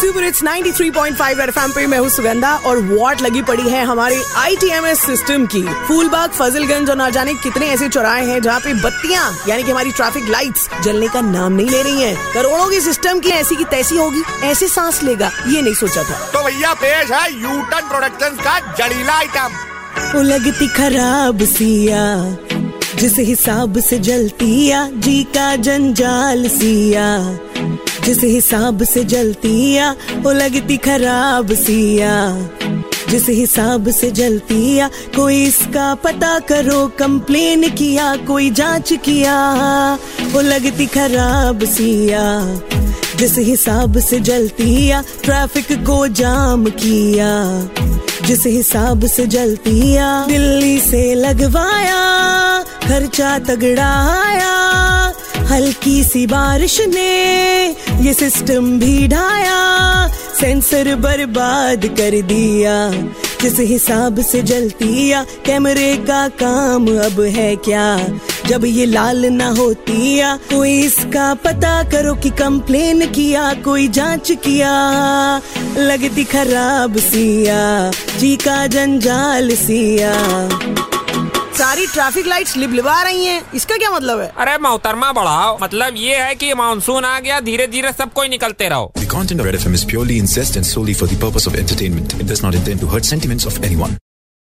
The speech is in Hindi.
सुपर इट्स 93.5 एफएम पे मैं हूँ सुगंधा और वॉट लगी पड़ी है हमारे आईटीएमएस सिस्टम की। फूलबाग फजलगंज और ना जाने कितने ऐसे चौराहे हैं जहाँ पे बत्तियाँ यानी कि हमारी ट्रैफ़िक लाइट्स जलने का नाम नहीं ले रही हैं। करोड़ों की सिस्टम की ऐसी की तैसी होगी ऐसे सांस लेगा ये नहीं सोचा था। तो भैया पेश है यूटन प्रोडक्शन का जड़ीला आइटम लगती खराब सिया जिस हिसाब से जलतिया जी का जंजाल सिया। जिस हिसाब से जलती जलतिया वो लगती खराब सिया जिस हिसाब से जलतिया कोई इसका पता करो कंप्लेन किया, कोई जाँच किया। वो लगती खराब सिया जिस हिसाब से जलतिया ट्रैफ़िक को जाम किया। जिस हिसाब से जलतिया दिल्ली से लगवाया, खर्चा तगड़ा आया हल्की सी बारिश ने ये सिस्टम भी ढाया सेंसर बर्बाद कर दिया। जिस हिसाब से जलतिया कैमरे का काम अब है क्या? जब ये लाल ना होती या कोई इसका पता करो कि कंप्लेन किया, कोई जाँच किया। लगती खराब सिया, जी का जंजाल सिया। सारी ट्रैफ़िक लाइट्स लिबलिबा रही हैं इसका क्या मतलब है अरे मोहतरमा बढ़ाओ मतलब ये है कि मानसून आ गया धीरे धीरे सब कोई निकलते रहो The content of Red FM is purely incest and solely for the purpose of entertainment. It does not intend to hurt sentiments of anyone.